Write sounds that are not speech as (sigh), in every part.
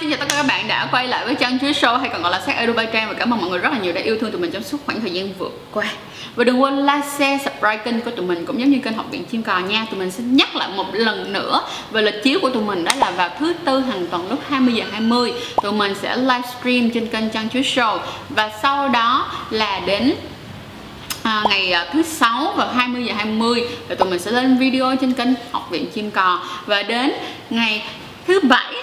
xin chào tất cả các bạn đã quay lại với Trang Chuối Show hay còn gọi là Sắc Edu Trang và cảm ơn mọi người rất là nhiều đã yêu thương tụi mình trong suốt khoảng thời gian vừa qua. Và đừng quên like, share, subscribe kênh của tụi mình cũng giống như kênh Học viện Chim Cò nha. Tụi mình xin nhắc lại một lần nữa về lịch chiếu của tụi mình đó là vào thứ tư hàng tuần lúc 20 giờ 20 Tụi mình sẽ livestream trên kênh Trang Chuối Show. Và sau đó là đến à, ngày à, thứ sáu vào 20 giờ 20 thì tụi mình sẽ lên video trên kênh Học viện Chim Cò. Và đến ngày thứ bảy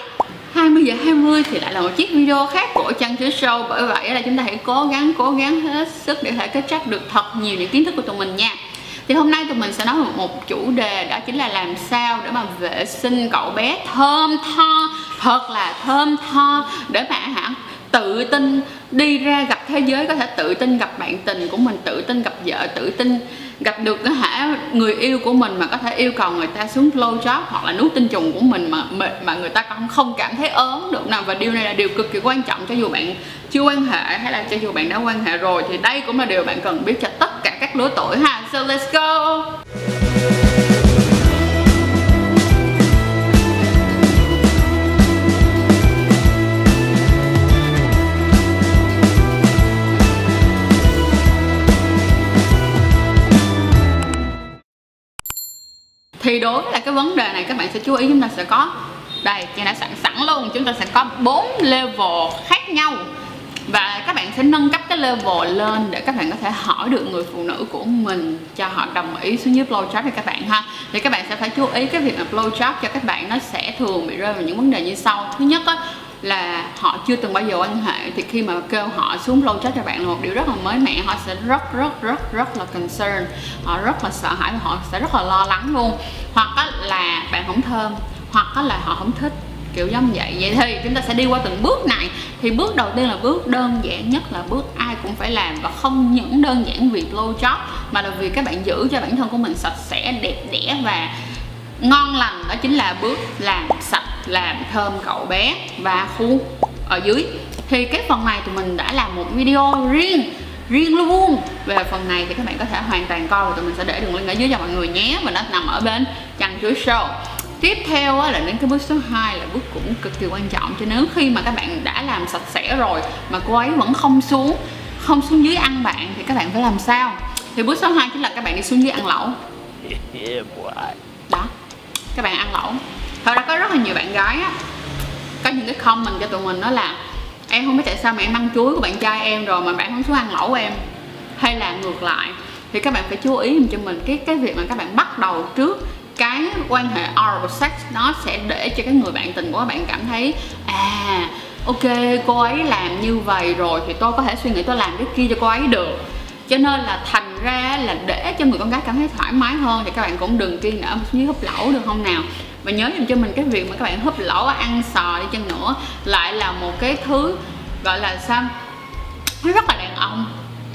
20 giờ 20 thì lại là một chiếc video khác của Trang Chứa Show. Bởi vậy là chúng ta hãy cố gắng, cố gắng hết sức để thể kết trắc được thật nhiều những kiến thức của tụi mình nha. Thì hôm nay tụi mình sẽ nói một, một chủ đề đó chính là làm sao để mà vệ sinh cậu bé thơm tho thật là thơm tho để mà hả tự tin đi ra gặp thế giới có thể tự tin gặp bạn tình của mình tự tin gặp vợ tự tin gặp được cái hả người yêu của mình mà có thể yêu cầu người ta xuống blow job hoặc là nuốt tinh trùng của mình mà mà người ta không không cảm thấy ớn được nào. Và điều này là điều cực kỳ quan trọng cho dù bạn chưa quan hệ hay là cho dù bạn đã quan hệ rồi, thì đây cũng là điều bạn cần biết cho tất cả các lứa tuổi ha. So let's go! Thì đối với cái vấn đề này các bạn sẽ chú ý chúng ta sẽ có đây chị đã sẵn sẵn luôn. Chúng ta sẽ có bốn level khác nhau. Và các bạn sẽ nâng cấp cái level lên để các bạn có thể hỏi được người phụ nữ của mình cho họ đồng ý xuống dưới blow job cho các bạn ha. Thì các bạn sẽ phải chú ý cái việc mà blow job cho các bạn nó sẽ thường bị rơi vào những vấn đề như sau. Thứ nhất á, là họ chưa từng bao giờ quan hệ. Thì khi mà kêu họ xuống blow job cho bạn là một điều rất là mới mẻ. Họ sẽ rất rất rất rất là concern họ rất là sợ hãi và họ sẽ rất là lo lắng luôn. Hoặc là bạn không thơm, hoặc là họ không thích. Kiểu giống vậy. Vậy thì chúng ta sẽ đi qua từng bước này. Thì bước đầu tiên là bước đơn giản nhất, là bước ai cũng phải làm và không những đơn giản vì blow job mà là vì các bạn giữ cho bản thân của mình sạch sẽ, đẹp đẽ và ngon lành. Đó chính là bước làm sạch làm thơm cậu bé và khu ở dưới. Thì cái phần này tụi mình đã làm một video riêng riêng luôn. Về phần này thì các bạn có thể hoàn toàn coi và tụi mình sẽ để đường link ở dưới cho mọi người nhé và nó nằm ở bên chăn chuối show. Tiếp theo là đến cái bước số 2 là bước cũng cực kỳ quan trọng. Cho nếu khi mà các bạn đã làm sạch sẽ rồi mà cô ấy vẫn không xuống không xuống dưới ăn bạn thì các bạn phải làm sao? Thì bước số 2 chính là các bạn đi xuống dưới ăn lẩu. (laughs) Đó. Các bạn ăn lẩu thật ra có rất là nhiều bạn gái á, có những cái comment cho tụi mình đó là, em không biết tại sao mà em ăn chuối của bạn trai em rồi mà bạn không xuống ăn lẩu em. Hay là ngược lại, thì các bạn phải chú ý cho mình cái cái việc mà các bạn bắt đầu trước cái quan hệ oral sex nó sẽ để cho cái người bạn tình của các bạn cảm thấy à ok, cô ấy làm như vậy rồi thì tôi có thể suy nghĩ tôi làm cái kia cho cô ấy được. Cho nên là thành ra là để cho người con gái cảm thấy thoải mái hơn thì các bạn cũng đừng kiên nở dưới húp lẩu được không nào? Và nhớ dùm cho mình cái việc mà các bạn húp lẩu ăn sò đi chăng nữa lại là một cái thứ, gọi là sao? Nó rất là đàn ông.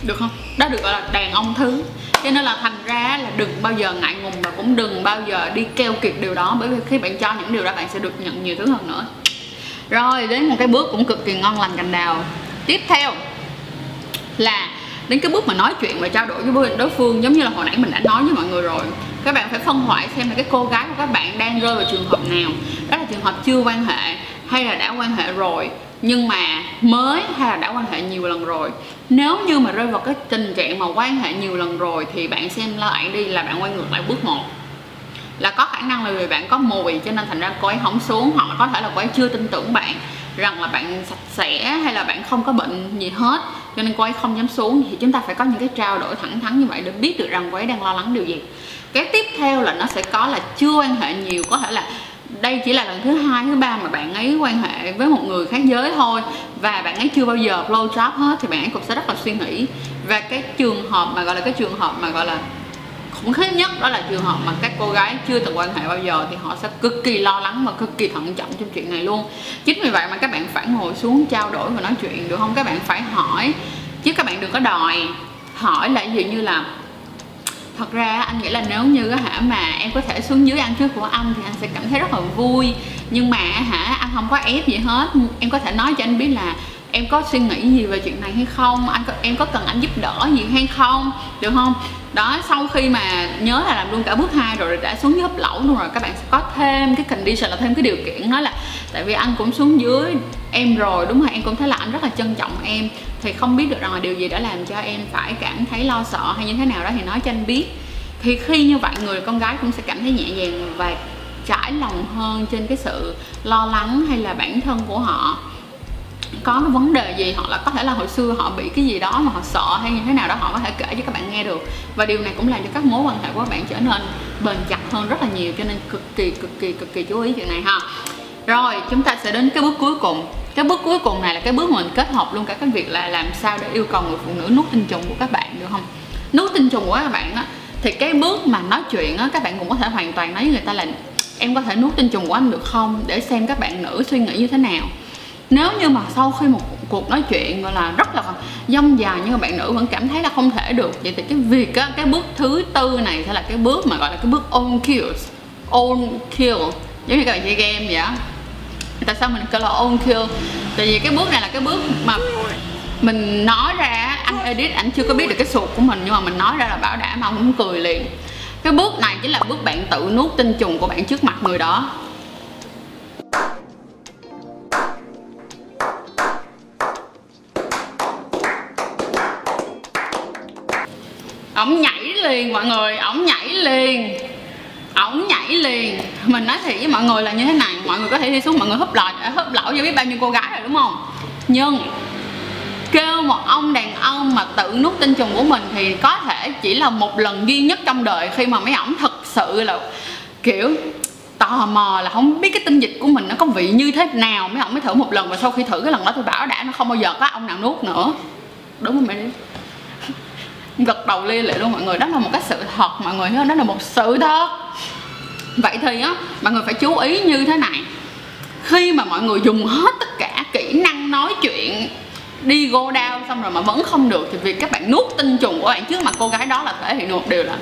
Được không? Đó được gọi là đàn ông thứ. Cho nên là thành ra là đừng bao giờ ngại ngùng và cũng đừng bao giờ đi keo kiệt điều đó, bởi vì khi bạn cho những điều đó bạn sẽ được nhận nhiều thứ hơn nữa. Rồi, đến một cái bước cũng cực kỳ ngon lành cành đào. Tiếp theo là đến cái bước mà nói chuyện và trao đổi với đối phương, giống như là hồi nãy mình đã nói với mọi người rồi các bạn phải phân loại xem là cái cô gái của các bạn đang rơi vào trường hợp nào. Đó là trường hợp chưa quan hệ hay là đã quan hệ rồi, nhưng mà mới hay là đã quan hệ nhiều lần rồi. Nếu như mà rơi vào cái tình trạng mà quan hệ nhiều lần rồi thì bạn xem lại đi là bạn quay ngược lại bước một. Là có khả năng là vì bạn có mùi cho nên thành ra cô ấy không xuống, hoặc là có thể là cô ấy chưa tin tưởng bạn, rằng là bạn sạch sẽ hay là bạn không có bệnh gì hết, cho nên cô ấy không dám xuống. Thì chúng ta phải có những cái trao đổi thẳng thắn như vậy để biết được rằng cô ấy đang lo lắng điều gì cái tiếp theo là nó sẽ có là chưa quan hệ nhiều, có thể là đây chỉ là lần thứ hai, thứ ba mà bạn ấy quan hệ với một người khác giới thôi, và bạn ấy chưa bao giờ blow job hết thì bạn ấy cũng sẽ rất là suy nghĩ. Và cái trường hợp mà gọi là cái trường hợp mà gọi là khủng khiếp nhất đó là trường hợp mà các cô gái chưa từng quan hệ bao giờ thì họ sẽ cực kỳ lo lắng và cực kỳ thận trọng trong chuyện này luôn. Chính vì vậy mà các bạn phải ngồi xuống trao đổi và nói chuyện, được không? Các bạn phải hỏi. Chứ các bạn đừng có đòi hỏi là ví dụ như là thật ra anh nghĩ là nếu như hả mà em có thể xuống dưới ăn trước của anh thì anh sẽ cảm thấy rất là vui. Nhưng mà hả, anh không có ép gì hết. Em có thể nói cho anh biết là em có suy nghĩ gì về chuyện này hay không? Anh có em có cần anh giúp đỡ gì hay không? Được không? Đó, sau khi mà nhớ là làm luôn cả bước hai rồi, đã xuống hấp lẩu luôn rồi, các bạn sẽ có thêm cái condition, là thêm cái điều kiện đó là tại vì anh cũng xuống dưới em rồi, đúng rồi, em cũng thấy là anh rất là trân trọng em. Thì không biết được rằng là điều gì đã làm cho em phải cảm thấy lo sợ hay như thế nào đó thì nói cho anh biết. Thì khi như vậy, người con gái cũng sẽ cảm thấy nhẹ nhàng và trải lòng hơn trên cái sự lo lắng hay là bản thân của họ có cái vấn đề gì hoặc là có thể là hồi xưa họ bị cái gì đó mà họ sợ hay như thế nào đó họ có thể kể cho các bạn nghe được. Và điều này cũng làm cho các mối quan hệ của các bạn trở nên bền chặt hơn rất là nhiều, cho nên cực kỳ cực kỳ cực kỳ chú ý chuyện này ha. Rồi, chúng ta sẽ đến cái bước cuối cùng. Cái bước cuối cùng này là cái bước mà mình kết hợp luôn cả cái việc là làm sao để yêu cầu người phụ nữ nuốt tinh trùng của các bạn được không? Nuốt tinh trùng của các bạn á, thì cái bước mà nói chuyện á, các bạn cũng có thể hoàn toàn nói với người ta là em có thể nuốt tinh trùng của anh được không? Để xem các bạn nữ suy nghĩ như thế nào nếu như mà sau khi một cuộc nói chuyện, gọi là, rất là dông dài nhưng mà bạn nữ vẫn cảm thấy là không thể được, vậy thì cái việc á, cái bước thứ tư này sẽ là cái bước mà, gọi là, cái bước on kill on kill. Giống như các bạn chơi game vậy á. Tại sao mình kêu là on kill? Tại vì cái bước này là cái bước mà mình nói ra anh edit anh chưa có biết được cái sụt của mình nhưng mà mình nói ra là bảo đảm ông cũng cười liền. Cái bước này chính là bước bạn tự nuốt tinh trùng của bạn trước mặt người đó. Ổng nhảy liền mọi người ổng nhảy liền. Ổng nhảy liền. Mình nói thiệt với mọi người là như thế này mọi người có thể đi xuống mọi người húp lọt, húp lẩu cho biết bao nhiêu cô gái rồi đúng không? Nhưng kêu một ông đàn ông mà tự nuốt tinh trùng của mình thì có thể chỉ là một lần duy nhất trong đời khi mà mấy ổng thật sự là kiểu tò mò là không biết cái tinh dịch của mình nó có vị như thế nào. Mấy ổng mới thử một lần và sau khi thử cái lần đó tôi bảo đã nó không bao giờ có ông nào nuốt nữa. Đúng không mẹ đi gật đầu lia lệ luôn mọi người. Đó là một cái sự thật mọi người đó là một sự thật. Vậy thì á, mọi người phải chú ý như thế này. Khi mà mọi người dùng hết tất cả kỹ năng nói chuyện, đi go down xong rồi mà vẫn không được thì việc các bạn nuốt tinh trùng của bạn trước mặt cô gái đó là thể hiện một điều là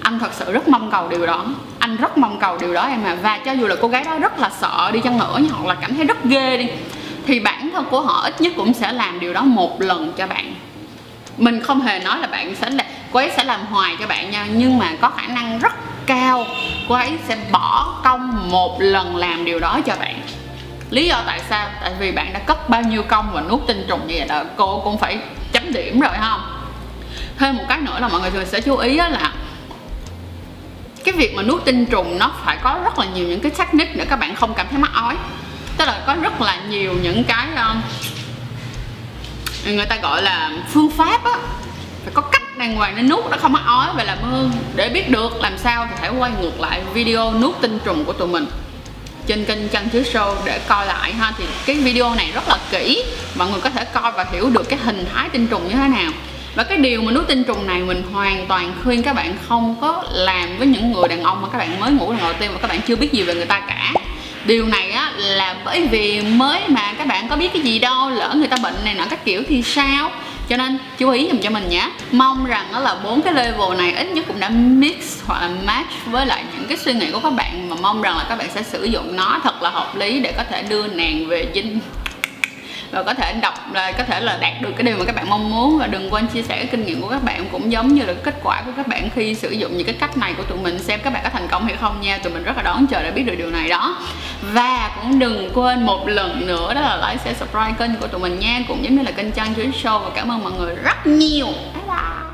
anh thật sự rất mong cầu điều đó. Anh rất mong cầu điều đó em à và cho dù là cô gái đó rất là sợ đi chăng nữa hoặc là cảm thấy rất ghê đi, thì bản thân của họ ít nhất cũng sẽ làm điều đó một lần cho bạn mình không hề nói là bạn sẽ là, cô ấy sẽ làm hoài cho bạn nha, nhưng mà có khả năng rất cao cô ấy sẽ bỏ công một lần làm điều đó cho bạn. Lý do tại sao? Tại vì bạn đã cất bao nhiêu công và nuốt tinh trùng như vậy là cô cũng phải chấm điểm rồi không? Thêm một cái nữa là mọi người sẽ chú ý là cái việc mà nuốt tinh trùng nó phải có rất là nhiều những cái technique để các bạn không cảm thấy mắc ói. Tức là có rất là nhiều những cái um, người ta gọi là phương pháp á, phải có cách đàng hoàng để nuốt nó không có ói và làm ơn để biết được làm sao thì hãy quay ngược lại video nuốt tinh trùng của tụi mình. Trên kênh Chân chứa Show để coi lại ha, thì cái video này rất là kỹ. Mọi người có thể coi và hiểu được cái hình thái tinh trùng như thế nào. Và cái điều mà nuốt tinh trùng này mình hoàn toàn khuyên các bạn không có làm với những người đàn ông mà các bạn mới ngủ lần đầu tiên và các bạn chưa biết gì về người ta cả điều này á, là bởi vì mới mà các bạn có biết cái gì đâu, lỡ người ta bệnh này nọ các kiểu thì sao? Cho nên chú ý dùm cho mình nhé. Mong rằng đó là bốn cái level này ít nhất cũng đã mix hoặc là match với lại những cái suy nghĩ của các bạn mà mong rằng là các bạn sẽ sử dụng nó thật là hợp lý để có thể đưa nàng về dinh và có thể đọc là, có thể là đạt được cái điều mà các bạn mong muốn. Và đừng quên chia sẻ cái kinh nghiệm của các bạn cũng giống như là kết quả của các bạn khi sử dụng những cái cách này của tụi mình xem các bạn có thành công hay không nha. Tụi mình rất là đón chờ để biết được điều này đó. Và cũng đừng quên một lần nữa đó là like, share, subscribe kênh của tụi mình nha. Cũng giống như là kênh Trang Chuyến Show. Và cảm ơn mọi người rất nhiều. Bye bye.